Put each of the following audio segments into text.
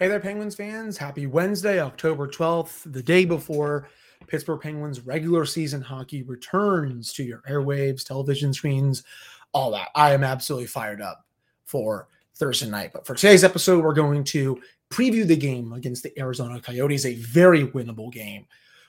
Hey there, Penguins fans. Happy Wednesday, October 12th, the day before Pittsburgh Penguins regular season hockey returns to your airwaves, television screens, all that. I am absolutely fired up for Thursday night. But for today's episode, we're going to preview the game against the Arizona Coyotes, a very winnable game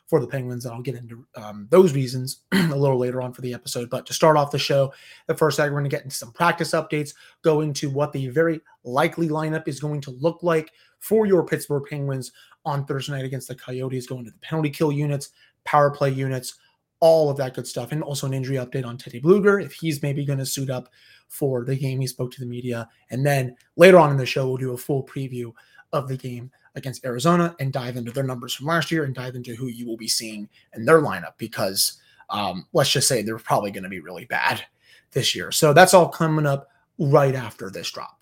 for the Penguins. And I'll get into um, those reasons a little later on for the episode. But to start off the show, the first segment, we're going to get into some practice updates, go into what the very likely lineup is going to look like for your Pittsburgh Penguins on Thursday night against the Coyotes, going to the penalty kill units, power play units, all of that good stuff. And also an injury update on Teddy Blueger, if he's maybe going to suit up for the game he spoke to the media. And then later on in the show, we'll do a full preview of the game against Arizona and dive into their numbers from last year and dive into who you will be seeing in their lineup because um, let's just say they're probably going to be really bad this year. So that's all coming up right after this drop.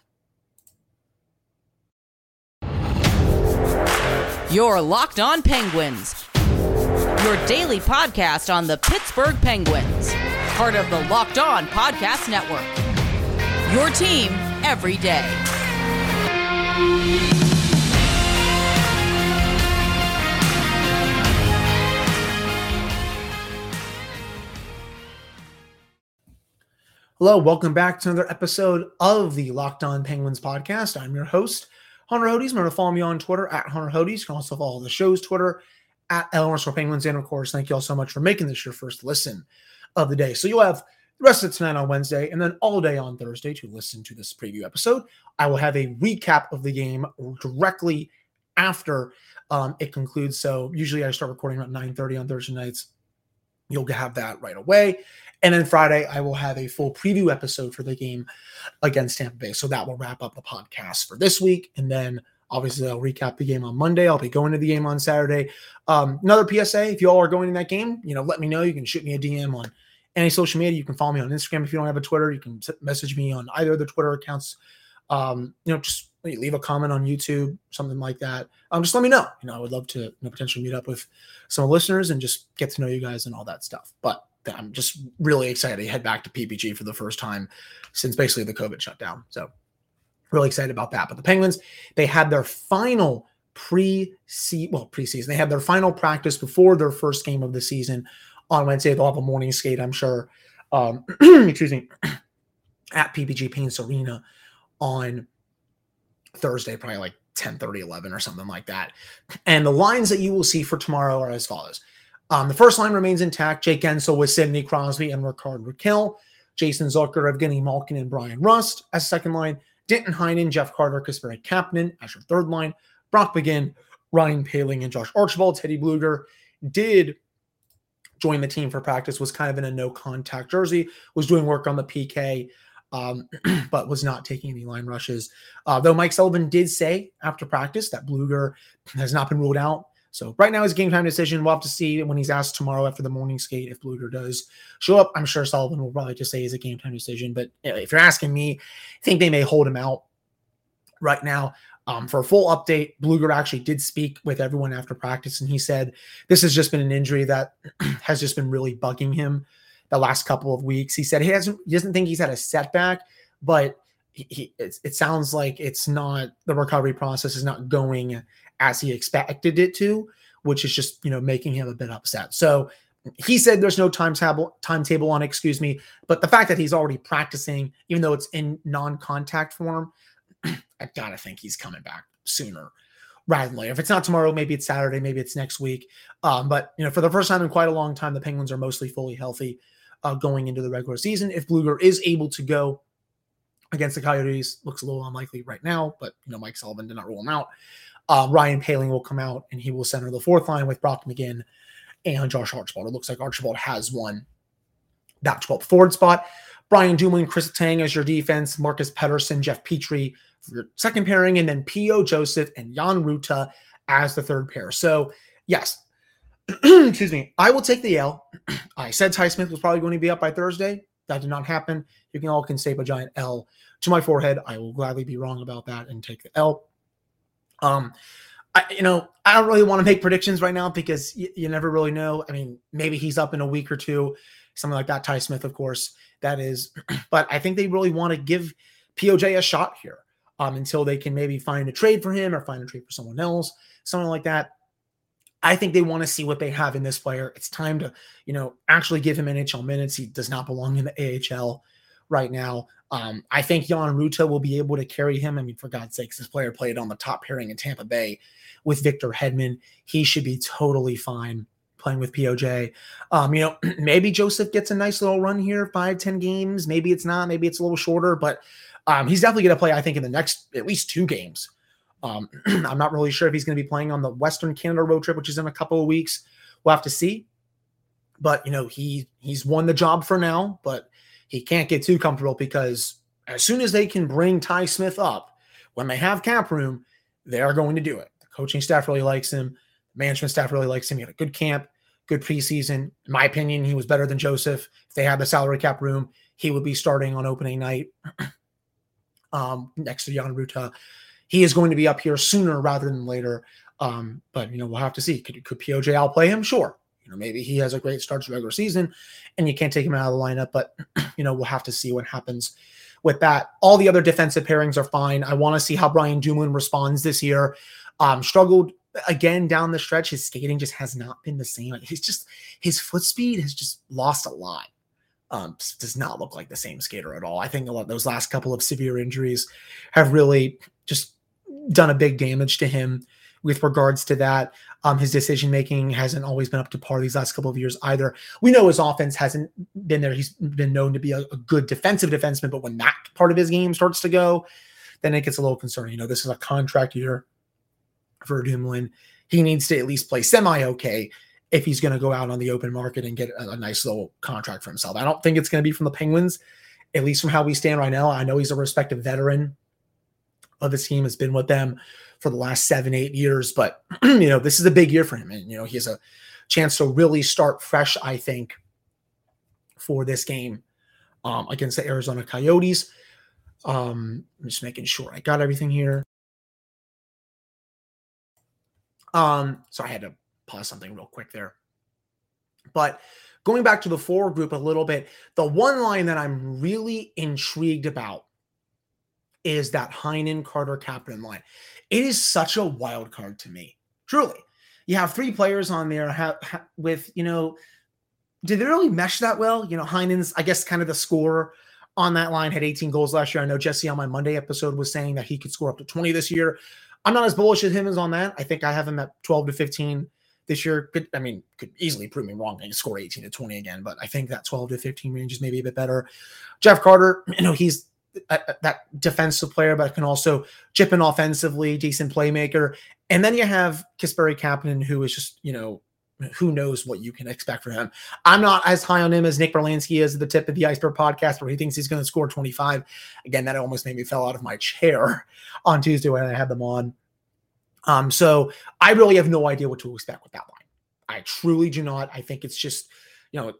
Your Locked On Penguins, your daily podcast on the Pittsburgh Penguins, part of the Locked On Podcast Network. Your team every day. Hello, welcome back to another episode of the Locked On Penguins podcast. I'm your host, Hunter Hodes. Remember to follow me on Twitter at Hunter Hodes. You can also follow the show's Twitter at Eleanor Penguins. And of course, thank you all so much for making this your first listen of the day. So you'll have the rest of tonight on Wednesday and then all day on Thursday to listen to this preview episode. I will have a recap of the game directly after um, it concludes. So usually I start recording around 9:30 on Thursday nights. You'll have that right away. And then Friday, I will have a full preview episode for the game against Tampa Bay. So that will wrap up the podcast for this week. And then obviously, I'll recap the game on Monday. I'll be going to the game on Saturday. Um, another PSA if you all are going to that game, you know, let me know. You can shoot me a DM on any social media. You can follow me on Instagram if you don't have a Twitter. You can message me on either of the Twitter accounts. Um, you know, just leave a comment on YouTube, something like that. Um, just let me know. You know, I would love to you know, potentially meet up with some listeners and just get to know you guys and all that stuff. But I'm just really excited to head back to PPG for the first time since basically the COVID shutdown. So really excited about that. But the Penguins, they had their final pre well preseason. They had their final practice before their first game of the season on Wednesday. They'll have a morning skate, I'm sure. Um, excuse me, at PPG Paints Arena on Thursday, probably like 10 30, 11 or something like that. And the lines that you will see for tomorrow are as follows. Um, the first line remains intact. Jake Guentzel with Sidney Crosby and Rickard Rakell, Jason Zucker, Evgeny Malkin, and Bryan Rust as second line. Danton Heinen, Jeff Carter, Kasperi Kapanen as your third line. Brock McGinn, Ryan Poehling, and Josh Archibald. Teddy Blueger did join the team for practice, was kind of in a no contact jersey, was doing work on the PK, um, but was not taking any line rushes. Uh, though Mike Sullivan did say after practice that Blueger has not been ruled out so right now, is game time decision. We'll have to see when he's asked tomorrow after the morning skate if Blueger does show up. I'm sure Sullivan will probably just say it's a game time decision. But if you're asking me, I think they may hold him out right now. Um, for a full update, Blueger actually did speak with everyone after practice, and he said this has just been an injury that has just been really bugging him the last couple of weeks. He said he hasn't, he doesn't think he's had a setback, but he, it sounds like it's not the recovery process is not going as he expected it to, which is just you know making him a bit upset. So he said there's no timetable timetable on, excuse me, but the fact that he's already practicing, even though it's in non-contact form, I gotta think he's coming back sooner rather than later. If it's not tomorrow, maybe it's Saturday, maybe it's next week. Um, but you know, for the first time in quite a long time, the Penguins are mostly fully healthy uh, going into the regular season. If Blueger is able to go against the Coyotes, looks a little unlikely right now, but you know, Mike Sullivan did not rule him out. Uh, Ryan Poehling will come out and he will center the fourth line with Brock McGinn and Josh Archibald. It looks like Archibald has won that 12th forward spot. Brian Dumoulin, Chris Tang as your defense, Marcus Pettersson, Jeff Petry for your second pairing, and then P.O. Joseph and Jan Rutta as the third pair. So, yes, excuse me, I will take the L. I said Ty Smith was probably going to be up by Thursday. That did not happen. You can all can save a giant L to my forehead. I will gladly be wrong about that and take the L. Um, I, you know, I don't really want to make predictions right now because y- you never really know. I mean, maybe he's up in a week or two, something like that. Ty Smith, of course, that is. But I think they really want to give POJ a shot here. um, until they can maybe find a trade for him or find a trade for someone else, something like that. I think they want to see what they have in this player. It's time to, you know, actually give him NHL minutes. He does not belong in the AHL right now. Um, I think Jan Rutta will be able to carry him. I mean, for God's sakes, this player played on the top pairing in Tampa Bay with Victor Hedman. He should be totally fine playing with POJ. Um, you know, maybe Joseph gets a nice little run here, five, 10 games. Maybe it's not, maybe it's a little shorter, but um, he's definitely going to play, I think, in the next at least two games. Um, I'm not really sure if he's going to be playing on the Western Canada road trip, which is in a couple of weeks. We'll have to see. But you know, he he's won the job for now, but he can't get too comfortable because as soon as they can bring Ty Smith up, when they have cap room, they are going to do it. The coaching staff really likes him. The management staff really likes him. He had a good camp, good preseason. In my opinion, he was better than Joseph. If they had the salary cap room, he would be starting on opening night um, next to Jan Rutta he is going to be up here sooner rather than later. Um, but you know, we'll have to see. Could, could POJ outplay him? Sure. You know, maybe he has a great start to regular season and you can't take him out of the lineup, but you know, we'll have to see what happens with that. All the other defensive pairings are fine. I want to see how Brian Dumoulin responds this year. Um, struggled again down the stretch. His skating just has not been the same. He's just his foot speed has just lost a lot. Um, does not look like the same skater at all. I think a lot those last couple of severe injuries have really just done a big damage to him with regards to that. Um, his decision making hasn't always been up to par these last couple of years either. We know his offense hasn't been there. He's been known to be a, a, good defensive defenseman, but when that part of his game starts to go, then it gets a little concerning. You know, this is a contract year for Dumoulin. He needs to at least play semi okay if he's going to go out on the open market and get a, a nice little contract for himself. I don't think it's going to be from the Penguins, at least from how we stand right now. I know he's a respected veteran of his team has been with them for the last seven, eight years. But, you know, this is a big year for him. And, you know, he has a chance to really start fresh, I think, for this game um, against the Arizona Coyotes. Um, I'm just making sure I got everything here. Um, so I had to pause something real quick there. But going back to the forward group a little bit, the one line that I'm really intrigued about is that Heinen Carter Kapanen line. It is such a wild card to me, truly. You have three players on there have, have, with, you know, did they really mesh that well? You know, Heinen's, I guess, kind of the scorer on that line had 18 goals last year. I know Jesse on my Monday episode was saying that he could score up to 20 this year. I'm not as bullish as him as on that. I think I have him at 12 to 15 this year. Could I mean could easily prove me wrong and score 18 to 20 again, but I think that 12 to 15 range is maybe a bit better. Jeff Carter, you know, he's that defensive player, but can also chip in offensively, decent playmaker. And then you have Kasperi Kapanen, who is just, you know, who knows what you can expect from him. I'm not as high on him as Nick Berlansky is at the tip of the iceberg podcast, where he thinks he's going to score 25. Again, that almost made me fell out of my chair on Tuesday when I had them on. Um, so I really have no idea what to expect with that line. I truly do not. I think it's just, you know,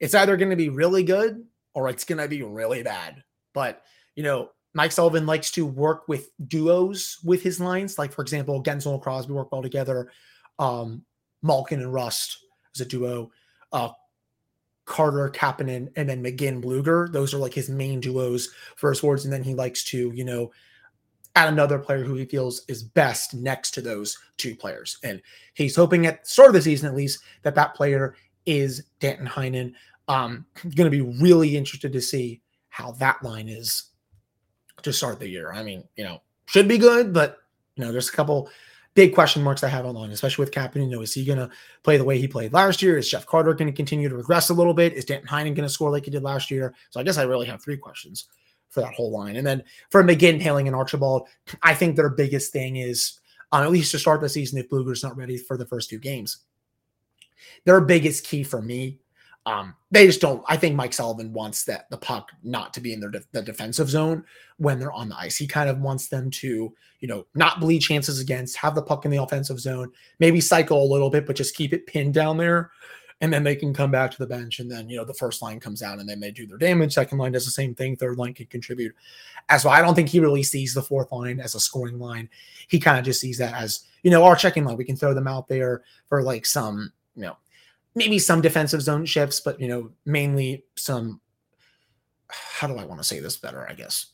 it's either going to be really good or it's going to be really bad. But, you know, Mike Sullivan likes to work with duos with his lines. Like, for example, Guentzel and Crosby work well together. Um, Malkin and Rust as a duo. Uh, Carter, Kapanen, and then McGinn, Blueger. Those are like his main duos for his forwards. And then he likes to, you know, add another player who he feels is best next to those two players. And he's hoping at the start of the season, at least, that that player is Danton Heinen. Um, going to be really interested to see how that line is to start the year. I mean, you know, should be good, but you know, there's a couple big question marks I have on line, especially with Kapanen. You know, is he going to play the way he played last year? Is Jeff Carter going to continue to regress a little bit? Is Danton Heinen going to score like he did last year? So I guess I really have three questions for that whole line. And then for McGinn, Poehling, and Archibald, I think their biggest thing is, um, at least to start the season, if Blueger's not ready for the first two games, their biggest key for me um, they just don't. I think Mike Sullivan wants that the puck not to be in their de- the defensive zone when they're on the ice. He kind of wants them to, you know, not bleed chances against, have the puck in the offensive zone, maybe cycle a little bit, but just keep it pinned down there, and then they can come back to the bench. And then you know the first line comes out and then they do their damage. Second line does the same thing. Third line can contribute as well. I don't think he really sees the fourth line as a scoring line. He kind of just sees that as you know our checking line. We can throw them out there for like some you know maybe some defensive zone shifts, but you know, mainly some. How do I want to say this better? I guess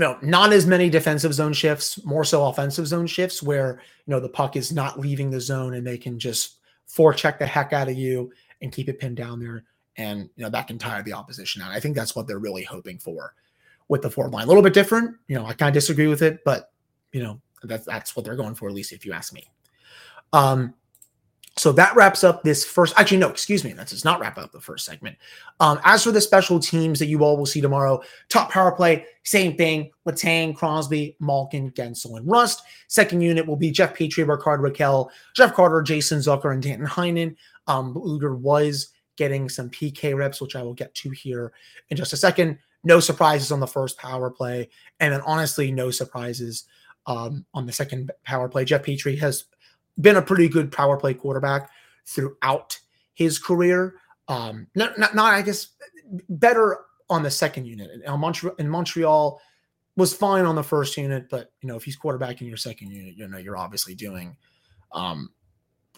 No, not as many defensive zone shifts, more so offensive zone shifts where, you know, the puck is not leaving the zone and they can just forecheck the heck out of you and keep it pinned down there. And, you know, that can tire the opposition out. I think that's what they're really hoping for with the forward line. A little bit different. You know, I kind of disagree with it, but, you know, that's, that's what they're going for, at least if you ask me. Um, so that wraps up this first. Actually, no, excuse me. That does not wrap up the first segment. Um, as for the special teams that you all will see tomorrow, top power play, same thing. Letang, Crosby, Malkin, Guentzel, and Rust. Second unit will be Jeff Petry, Rickard Rakell, Jeff Carter, Jason Zucker, and Danton Heinen. Um, Blueger was getting some PK reps, which I will get to here in just a second. No surprises on the first power play, and then honestly, no surprises um, on the second power play. Jeff Petrie has been a pretty good power play quarterback throughout his career. Um, not, not, not I guess, better on the second unit. In Montreal, in Montreal, was fine on the first unit, but you know, if he's quarterbacking your second unit, you know, you're obviously doing um,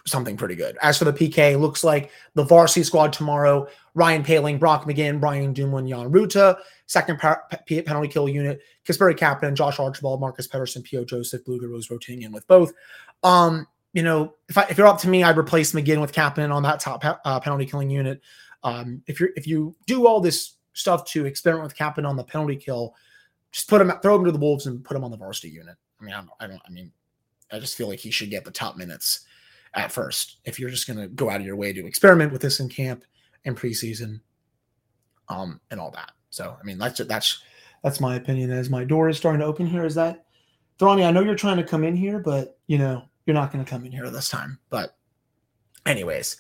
something pretty good. As for the PK, looks like the varsity squad tomorrow: Ryan Poehling, Brock McGinn, Brian Dumoulin, Jan Rutta. Second penalty kill unit: Kasperi Kapanen, Josh Archibald, Marcus Pettersson, P.O. Joseph, Blueger Rose rotating in with both. Um, you know, if I, if you're up to me, I'd replace McGinn with Kapanen on that top uh, penalty killing unit. Um, if you're if you do all this stuff to experiment with Kapanen on the penalty kill, just put him throw him to the Wolves and put him on the varsity unit. I mean, I don't, I don't. I mean, I just feel like he should get the top minutes at first. If you're just going to go out of your way to experiment with this in camp and preseason, um, and all that. So, I mean, that's that's that's my opinion. As my door is starting to open here, is that Thronny? I know you're trying to come in here, but you know you're not going to come in here this time. But, anyways,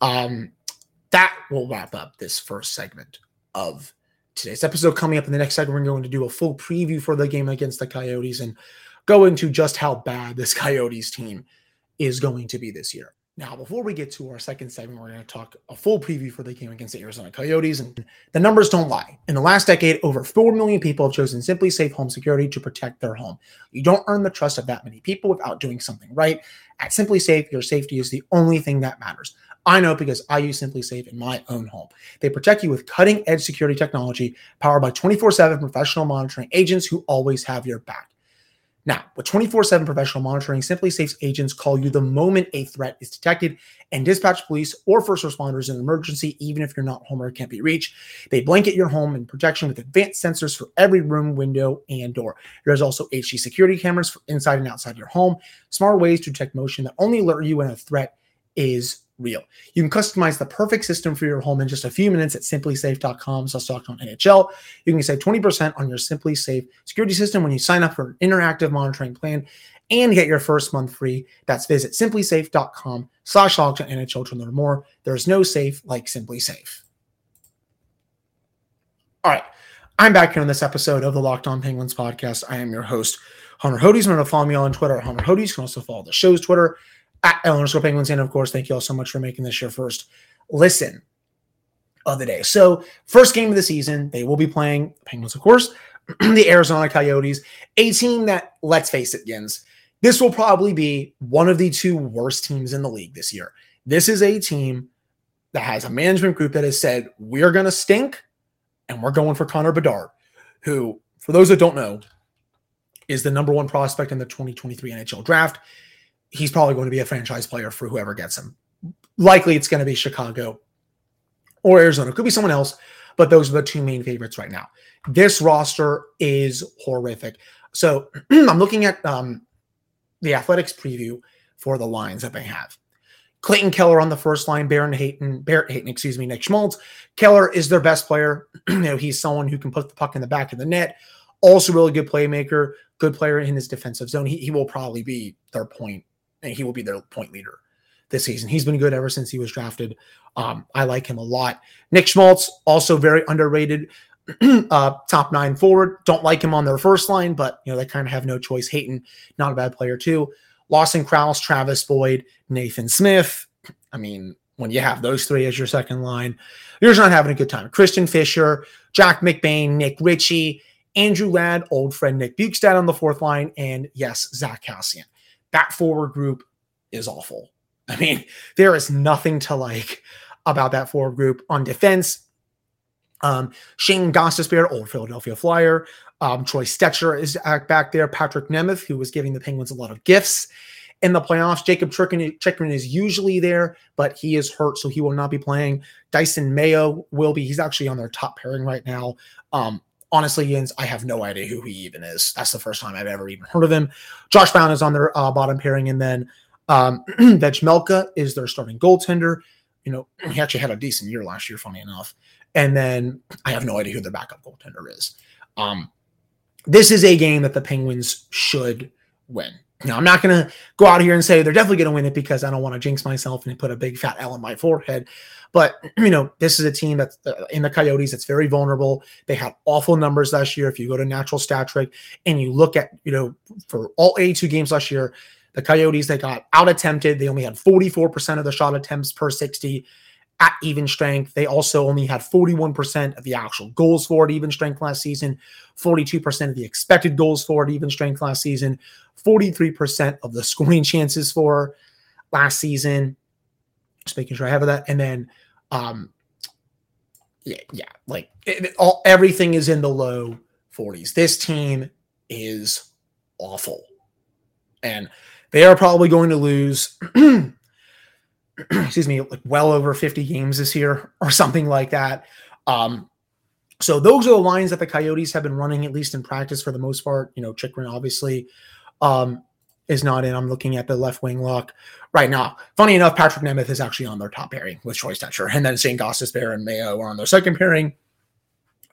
um, that will wrap up this first segment of today's episode. Coming up in the next segment, we're going to do a full preview for the game against the Coyotes and go into just how bad this Coyotes team is going to be this year. Now, before we get to our second segment, we're going to talk a full preview for the game against the Arizona Coyotes. And the numbers don't lie. In the last decade, over 4 million people have chosen SimpliSafe Home Security to protect their home. You don't earn the trust of that many people without doing something right. At SimpliSafe, your safety is the only thing that matters. I know because I use SimpliSafe in my own home. They protect you with cutting edge security technology powered by 24 7 professional monitoring agents who always have your back. Now, with 24 7 professional monitoring, SimpliSafe's agents call you the moment a threat is detected and dispatch police or first responders in an emergency, even if you're not home or can't be reached. They blanket your home in protection with advanced sensors for every room, window, and door. There's also HD security cameras for inside and outside your home, smart ways to detect motion that only alert you when a threat is real. You can customize the perfect system for your home in just a few minutes at simplisafe.com slash NHL. You can save 20% on your SimpliSafe security system when you sign up for an interactive monitoring plan and get your first month free. That's visit simplisafe.com slash NHL to learn more. There's no safe like SimpliSafe. All right. I'm back here on this episode of the Locked On Penguins podcast. I am your host, Hunter Hodes. Remember to follow me on Twitter at Hunter Hodes. You can also follow the show's Twitter at Eleanor Penguins. And of course, thank you all so much for making this your first listen of the day. So, first game of the season, they will be playing Penguins, of course, the Arizona Coyotes, a team that, let's face it, Yins, this will probably be one of the two worst teams in the league this year. This is a team that has a management group that has said, we're going to stink and we're going for Connor Bedard, who, for those that don't know, is the number one prospect in the 2023 NHL draft he's probably going to be a franchise player for whoever gets him. Likely it's going to be Chicago or Arizona. It could be someone else, but those are the two main favorites right now. This roster is horrific. So I'm looking at um, the athletics preview for the lines that they have. Clayton Keller on the first line, Baron Hayton, Barrett Hayton, excuse me, Nick Schmaltz. Keller is their best player. you know, he's someone who can put the puck in the back of the net. Also, really good playmaker, good player in his defensive zone. He, he will probably be their point and he will be their point leader this season. He's been good ever since he was drafted. Um, I like him a lot. Nick Schmaltz, also very underrated. uh, top nine forward. Don't like him on their first line, but you know they kind of have no choice. Hayton, not a bad player too. Lawson Crouse, Travis Boyd, Nathan Smith. I mean, when you have those three as your second line, you're just not having a good time. Christian Fischer, Jack McBain, Nick Ritchie, Andrew Ladd, old friend Nick Bjugstad on the fourth line, and yes, Zach Kassian that forward group is awful. I mean, there is nothing to like about that forward group on defense. Um, Shane Gostisbehere, old Philadelphia Flyer. Um, Troy Stecher is back there. Patrick Nemeth, who was giving the Penguins a lot of gifts in the playoffs. Jacob Chychrun is usually there, but he is hurt, so he will not be playing. Dysin Mayo will be. He's actually on their top pairing right now. Um, honestly, Jens, I have no idea who he even is. That's the first time I've ever even heard of him. Josh Brown is on their uh, bottom pairing, and then um, Vejmelka is their starting goaltender. You know, he actually had a decent year last year, funny enough. And then I have no idea who their backup goaltender is. Um, this is a game that the Penguins should win. Now, I'm not going to go out here and say they're definitely going to win it because I don't want to jinx myself and put a big fat L on my forehead. But, you know, this is a team that's uh, in the Coyotes that's very vulnerable. They had awful numbers last year. If you go to natural stat trick and you look at, you know, for all 82 games last year, the Coyotes, they got out attempted. They only had 44% of the shot attempts per 60 at even strength. They also only had 41% of the actual goals for at even strength last season, 42% of the expected goals for at even strength last season, 43% of the scoring chances for last season. Just making sure I have that. And then, um, yeah, yeah, like it, all everything is in the low 40s. This team is awful. And they are probably going to lose, excuse me, like well over 50 games this year or something like that. Um, so those are the lines that the Coyotes have been running, at least in practice for the most part. You know, Chychrun obviously um, is not in. I'm looking at the left wing lock right now. Funny enough, Patrick Nemeth is actually on their top pairing with Troy Stecher, and then St. Shane Gostisbehere and Mayo are on their second pairing,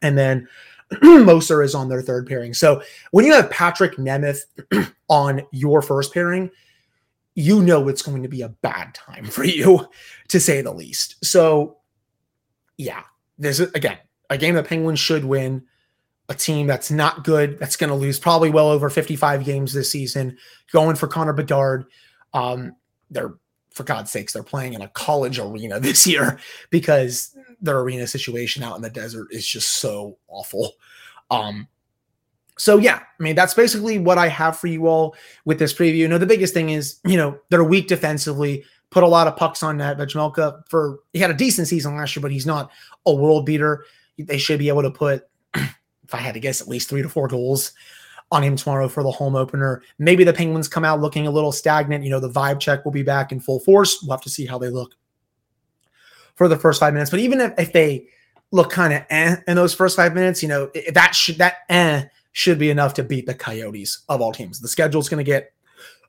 and then Moser is on their third pairing. So when you have Patrick Nemeth on your first pairing, you know it's going to be a bad time for you, to say the least. So, yeah, this is again a game the Penguins should win. A team that's not good, that's going to lose probably well over 55 games this season. Going for Connor Bedard. Um, they're for God's sakes, they're playing in a college arena this year because their arena situation out in the desert is just so awful. Um, so yeah, I mean that's basically what I have for you all with this preview. You know, the biggest thing is, you know, they're weak defensively, put a lot of pucks on net. Vejmelka for he had a decent season last year, but he's not a world beater. They should be able to put, if I had to guess, at least three to four goals on him tomorrow for the home opener. Maybe the Penguins come out looking a little stagnant. You know, the vibe check will be back in full force. We'll have to see how they look for the first five minutes. But even if, if they look kind of eh in those first five minutes, you know, that should that eh should be enough to beat the Coyotes of all teams. The schedule is going to get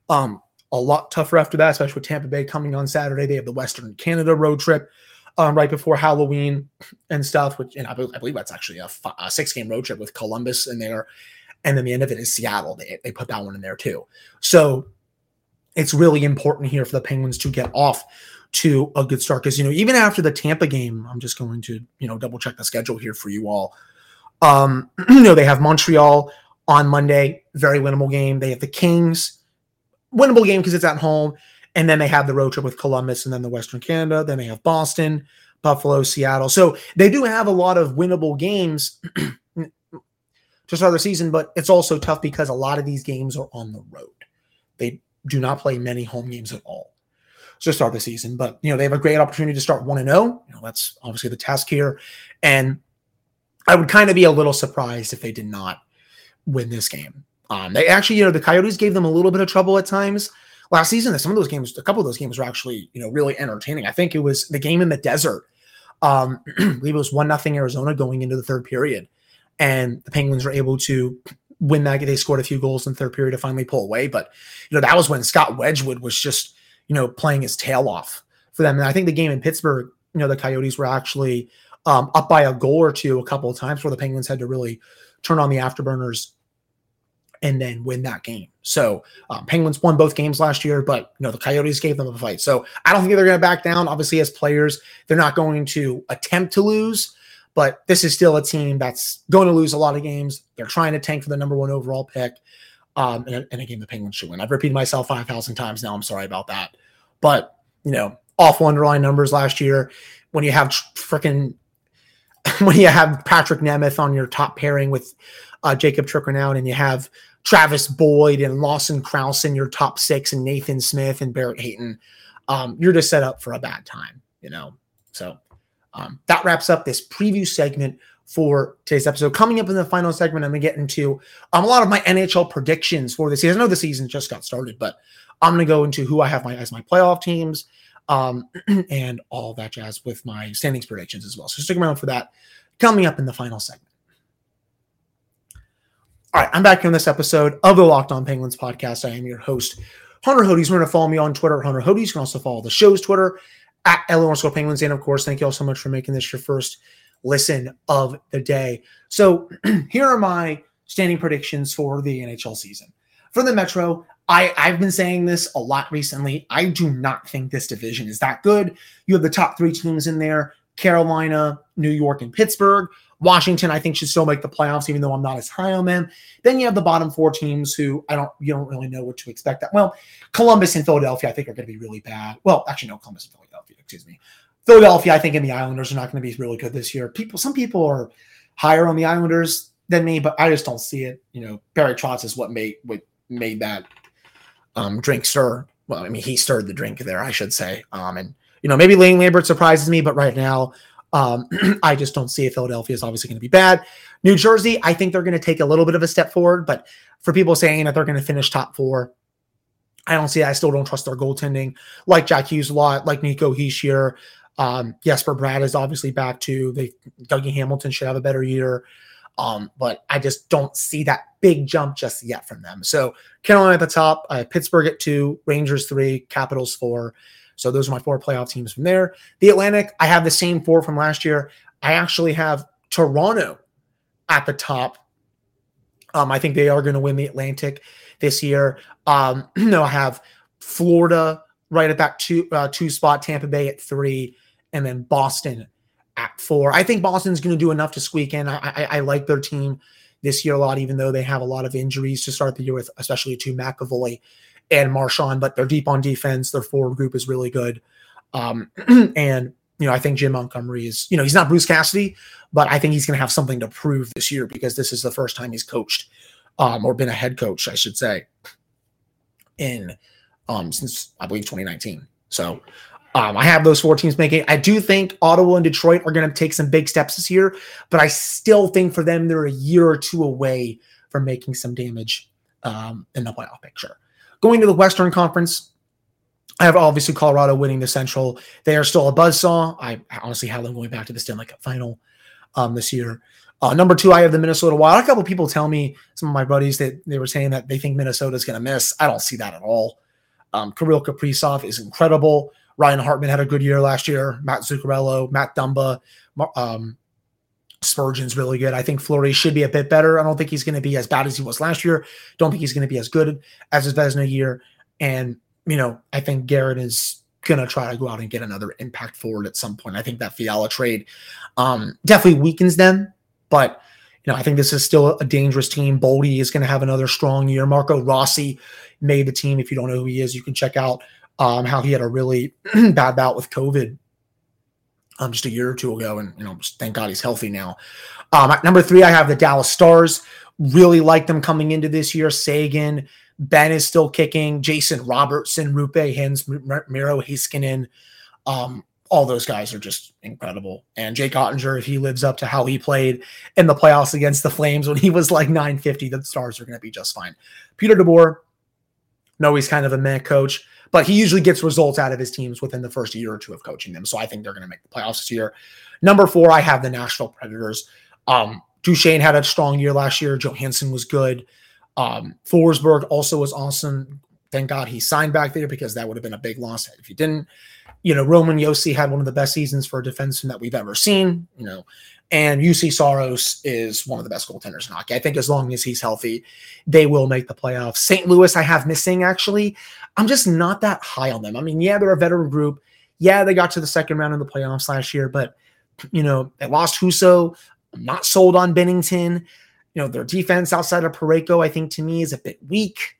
um, a lot tougher after that, especially with Tampa Bay coming on Saturday. They have the Western Canada road trip um, right before Halloween and stuff, which and I, believe, I believe that's actually a, a six game road trip with Columbus in there. And then the end of it is Seattle. They, they put that one in there too. So it's really important here for the Penguins to get off to a good start because you know even after the Tampa game, I'm just going to you know double check the schedule here for you all. Um, you know, they have Montreal on Monday, very winnable game. They have the Kings, winnable game because it's at home. And then they have the road trip with Columbus and then the Western Canada. Then they have Boston, Buffalo, Seattle. So they do have a lot of winnable games to start the season, but it's also tough because a lot of these games are on the road. They do not play many home games at all to start the season. But you know, they have a great opportunity to start one and zero. Oh. You know, that's obviously the task here. And I would kind of be a little surprised if they did not win this game. Um, they actually, you know, the Coyotes gave them a little bit of trouble at times last season. Some of those games, a couple of those games were actually, you know, really entertaining. I think it was the game in the desert. Um, I believe it was one nothing Arizona going into the third period, and the Penguins were able to win that. They scored a few goals in the third period to finally pull away. But you know, that was when Scott Wedgewood was just, you know, playing his tail off for them. And I think the game in Pittsburgh, you know, the Coyotes were actually um, up by a goal or two a couple of times where the Penguins had to really turn on the afterburners and then win that game. So um, Penguins won both games last year, but you know the Coyotes gave them a fight. So I don't think they're going to back down. Obviously, as players, they're not going to attempt to lose, but this is still a team that's going to lose a lot of games. They're trying to tank for the number one overall pick. Um, and, and a game the Penguins should win. I've repeated myself five thousand times now. I'm sorry about that, but you know, awful underlying numbers last year. When you have freaking when you have Patrick Nemeth on your top pairing with uh, Jacob Chychrun out, and you have Travis Boyd and Lawson Crouse in your top six, and Nathan Smith and Barrett Hayton, um, you're just set up for a bad time, you know. So um, that wraps up this preview segment for today's episode. Coming up in the final segment, I'm going to get into um, a lot of my NHL predictions for this season. I know the season just got started, but I'm going to go into who I have my as my playoff teams um, and all that jazz with my standings predictions as well. So stick around for that coming up in the final segment. All right, I'm back in this episode of the Locked On Penguins podcast. I am your host, Hunter Hodes. To follow me on Twitter, Hunter Hodes. You can also follow the show's Twitter at Eleanor Penguins. And of course, thank you all so much for making this your first listen of the day. So here are my standing predictions for the NHL season. For the Metro, I, I've been saying this a lot recently. I do not think this division is that good. You have the top three teams in there Carolina, New York, and Pittsburgh. Washington, I think, should still make the playoffs, even though I'm not as high on them. Then you have the bottom four teams who I don't you don't really know what to expect. That well, Columbus and Philadelphia, I think, are going to be really bad. Well, actually, no, Columbus and Philadelphia, excuse me. Philadelphia, I think, and the Islanders are not going to be really good this year. People, some people are higher on the Islanders than me, but I just don't see it. You know, Barry Trotz is what made what made that um, drink stir. Well, I mean, he stirred the drink there, I should say. Um, and you know, maybe Lane Lambert surprises me, but right now, um, I just don't see it. Philadelphia is obviously going to be bad. New Jersey, I think they're going to take a little bit of a step forward, but for people saying that they're going to finish top four, I don't see that. I still don't trust their goaltending. Like Jack Hughes a lot, like Nico Hischier. Um, Jesper Bratt is obviously back too. They Dougie Hamilton should have a better year. Um, but I just don't see that big jump just yet from them. So Carolina at the top, uh, Pittsburgh at two, Rangers three, Capitals four. So those are my four playoff teams from there. The Atlantic, I have the same four from last year. I actually have Toronto at the top. Um, I think they are going to win the Atlantic this year. Um, no, I have Florida right at that two uh, two spot, Tampa Bay at three, and then Boston at four. I think Boston's going to do enough to squeak in. I, I, I, like their team this year a lot, even though they have a lot of injuries to start the year with, especially to McAvoy and Marchand. But they're deep on defense. Their forward group is really good. Um, and you know, I think Jim Montgomery is, you know, he's not Bruce Cassidy, but I think he's going to have something to prove this year because this is the first time he's coached um, or been a head coach, I should say, in um, since I believe 2019. So um, I have those four teams making. I do think Ottawa and Detroit are going to take some big steps this year, but I still think for them they're a year or two away from making some damage um, in the playoff picture. Going to the Western Conference, I have obviously Colorado winning the Central. They are still a buzzsaw. I honestly have them going back to the Stanley Cup final um, this year. Uh, number two, I have the Minnesota Wild. A couple people tell me, some of my buddies, that they were saying that they think Minnesota is going to miss. I don't see that at all. Um, Kirill Kaprizov is incredible. Ryan Hartman had a good year last year. Matt Zuccarello, Matt Dumba, um, Spurgeon's really good. I think Fleury should be a bit better. I don't think he's going to be as bad as he was last year. Don't think he's going to be as good as his Vezina year. And, you know, I think Garrett is going to try to go out and get another impact forward at some point. I think that Fiala trade um, definitely weakens them. But, you know, I think this is still a dangerous team. Boldy is going to have another strong year. Marco Rossi made the team. If you don't know who he is, you can check out um, how he had a really bad bout with COVID um, just a year or two ago, and you know, thank God he's healthy now. Um, at number three, I have the Dallas Stars. Really like them coming into this year. Seguin, Ben is still kicking. Jason Robertson, Roope Hintz, Miro Heiskanen. Um, all those guys are just incredible. And Jake Oettinger, if he lives up to how he played in the playoffs against the Flames when he was like 950, the Stars are going to be just fine. Peter DeBoer, no, he's kind of a meh coach but he usually gets results out of his teams within the first year or two of coaching them. So I think they're going to make the playoffs this year. Number four, I have the Nashville Predators. Um, Duchene had a strong year last year. Johansson was good. Um, Forsberg also was awesome. Thank God he signed back there because that would have been a big loss if he didn't. You know, Roman Josi had one of the best seasons for a defenseman that we've ever seen. You know, and Juuse Saros is one of the best goaltenders in hockey. I think as long as he's healthy, they will make the playoffs. St. Louis, I have missing actually. I'm just not that high on them. I mean, yeah, they're a veteran group. Yeah, they got to the second round of the playoffs last year, but you know, they lost Husso. I'm not sold on Binnington. You know, their defense outside of Parayko, I think to me is a bit weak.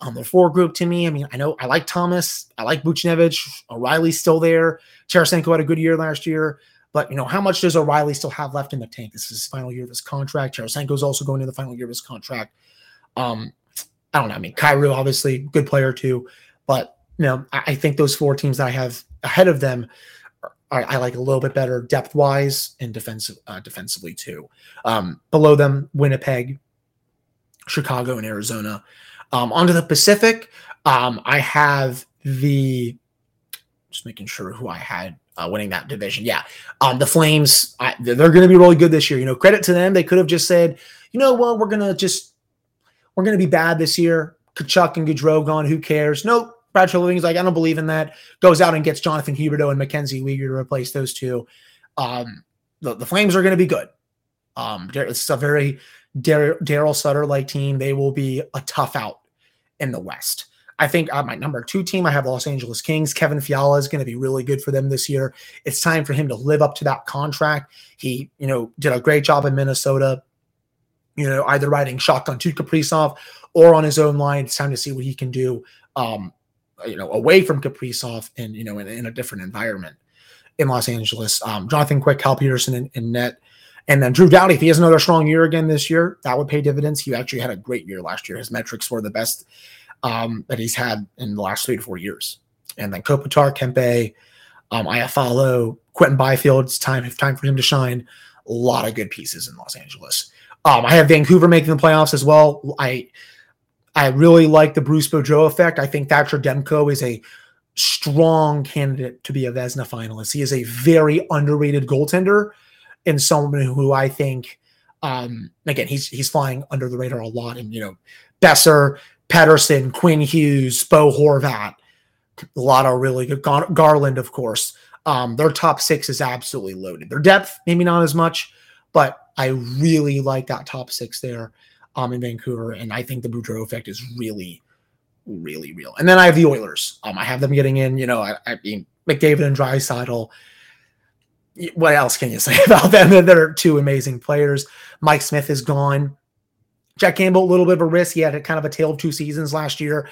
Um, their four group to me, I mean, I know I like Thomas, I like Buchnevich, O'Reilly's still there. Tarasenko had a good year last year. But you know, how much does O'Reilly still have left in the tank? This is his final year of his contract. Tarasenko's also going to the final year of his contract. Um, I don't know. I mean, Kyrou, obviously, good player too. But you know, I, I think those four teams that I have ahead of them I, I like a little bit better depth wise and defensive uh, defensively too. Um, below them, Winnipeg, Chicago, and Arizona. Um, onto the Pacific, um, I have the just making sure who I had uh, winning that division. Yeah, um, the Flames, I, they're going to be really good this year. You know, credit to them. They could have just said, you know, well, we're going to just we're going to be bad this year. Tkachuk and Gaudreau gone. Who cares? Nope. Brad Treliving's like, I don't believe in that. Goes out and gets Jonathan Huberdeau and Mackenzie Weegar to replace those two. Um, the, the Flames are going to be good. Um, it's a very Daryl Sutter like team. They will be a tough out in the West. I think uh, my number two team, I have Los Angeles Kings. Kevin Fiala is going to be really good for them this year. It's time for him to live up to that contract. He, you know, did a great job in Minnesota. You know, either riding shotgun to Kaprizov or on his own line. It's time to see what he can do. Um, you know, away from Kaprizov and you know, in, in, a different environment in Los Angeles. Um, Jonathan Quick, Cal Petersen, in, in net. And then Drew Doughty, if he has another strong year again this year, that would pay dividends. He actually had a great year last year. His metrics were the best um, that he's had in the last three to four years. And then Kopitar, Kempe, um, Iafallo, Quinton Byfield. It's time, it's time for him to shine. A lot of good pieces in Los Angeles. Um, I have Vancouver making the playoffs as well. I I really like the Bruce Boudreau effect. I think Thatcher Demko is a strong candidate to be a Vezina finalist. He is a very underrated goaltender and someone who I think, um, again, he's he's flying under the radar a lot. And you know, Boeser, Pettersson, Quinn Hughes, Bo Horvat, a lot of really good. Gar- Garland, of course. Um, their top six is absolutely loaded. Their depth, maybe not as much, but I really like that top six there um, in Vancouver. And I think the Boudreau effect is really, really real. And then I have the Oilers. Um, I have them getting in, you know, I, I mean, McDavid and Draisaitl. What else can you say about them? They're two amazing players. Mike Smith is gone. Jack Campbell, a little bit of a risk. He had a kind of a tale of two seasons last year.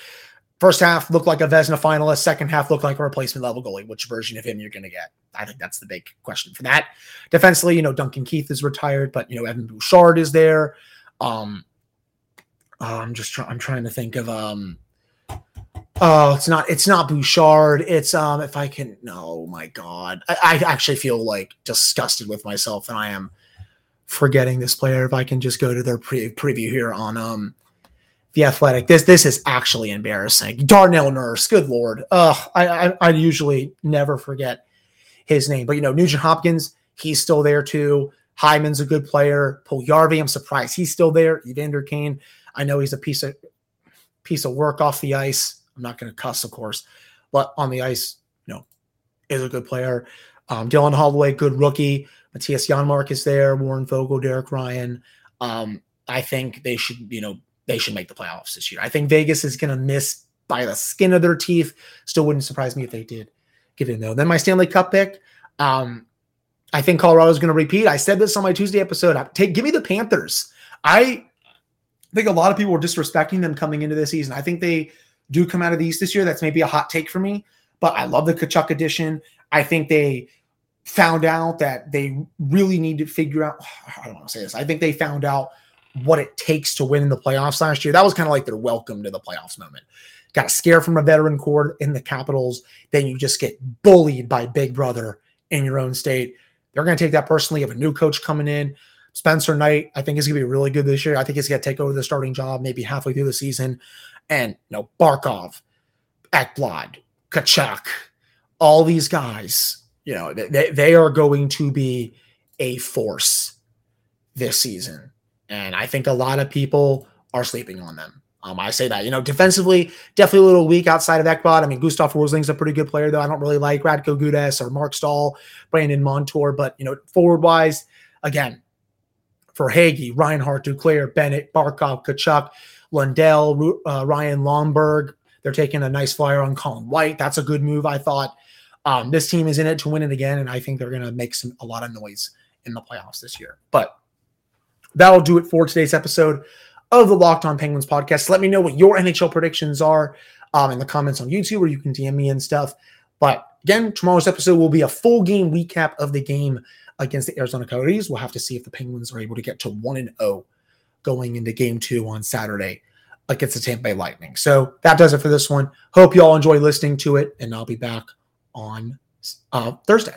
First half looked like a Vezina finalist. Second half looked like a replacement level goalie. Which version of him you're going to get? I think that's the big question for that. Defensively, you know, Duncan Keith is retired, but you know, Evan Bouchard is there. Um, uh, I'm just trying. I'm trying to think of um. Oh, it's not. It's not Bouchard. It's um. If I can. No, my God. I, I actually feel like disgusted with myself, and I am forgetting this player. If I can just go to their pre- preview here on um the athletic. This this is actually embarrassing. Darnell Nurse, good lord. Ugh, I, I, I usually never forget his name, but you know Nugent Hopkins, he's still there too. Hyman's a good player. Puljujarvi, I'm surprised he's still there. Evander Kane, I know he's a piece of piece of work off the ice. I'm not going to cuss, of course, but on the ice, you know, is a good player. Um, Dylan Holloway, good rookie. Mattias Janmark is there. Warren Foegele, Derek Ryan. Um, I think they should, you know, they should make the playoffs this year. I think Vegas is going to miss by the skin of their teeth. Still wouldn't surprise me if they did get in though. Then my Stanley Cup pick. Um, I think Colorado is going to repeat. I said this on my Tuesday episode. Take, give me the Panthers. I think a lot of people were disrespecting them coming into this season. I think they do come out of the East this year. That's maybe a hot take for me, but I love the Tkachuk edition. I think they found out that they really need to figure out. I don't want to say this. I think they found out what it takes to win in the playoffs last year. That was kind of like their welcome to the playoffs moment. Got a scare from a veteran core in the Capitals, then you just get bullied by Big Brother in your own state. They're going to take that personally. You have a new coach coming in. Spencer Knight, I think, is going to be really good this year. I think he's going to take over the starting job maybe halfway through the season. And, you know, Barkov, Ekblad, Tkachuk, all these guys, you know, they, they are going to be a force this season. And I think a lot of people are sleeping on them. Um, I say that, you know, defensively, definitely a little weak outside of Ekblad. I mean, Gustav Forsling's a pretty good player, though. I don't really like Radko Gudas or Marc Staal, Brandon Montour. But, you know, forward wise, again, Verhaeghe, Reinhart, Duclair, Bennett, Barkov, Tkachuk, Lundell, uh, Ryan Lomberg. They're taking a nice flyer on Colin White. That's a good move, I thought. Um, this team is in it to win it again, and I think they're going to make some a lot of noise in the playoffs this year. But that'll do it for today's episode of the Locked On Penguins podcast. Let me know what your NHL predictions are um, in the comments on YouTube, or you can DM me and stuff. But again, tomorrow's episode will be a full game recap of the game against the Arizona Coyotes. We'll have to see if the Penguins are able to get to 1 and 0 going into game two on Saturday against the Tampa Bay Lightning. So that does it for this one. Hope you all enjoy listening to it, and I'll be back on uh, Thursday.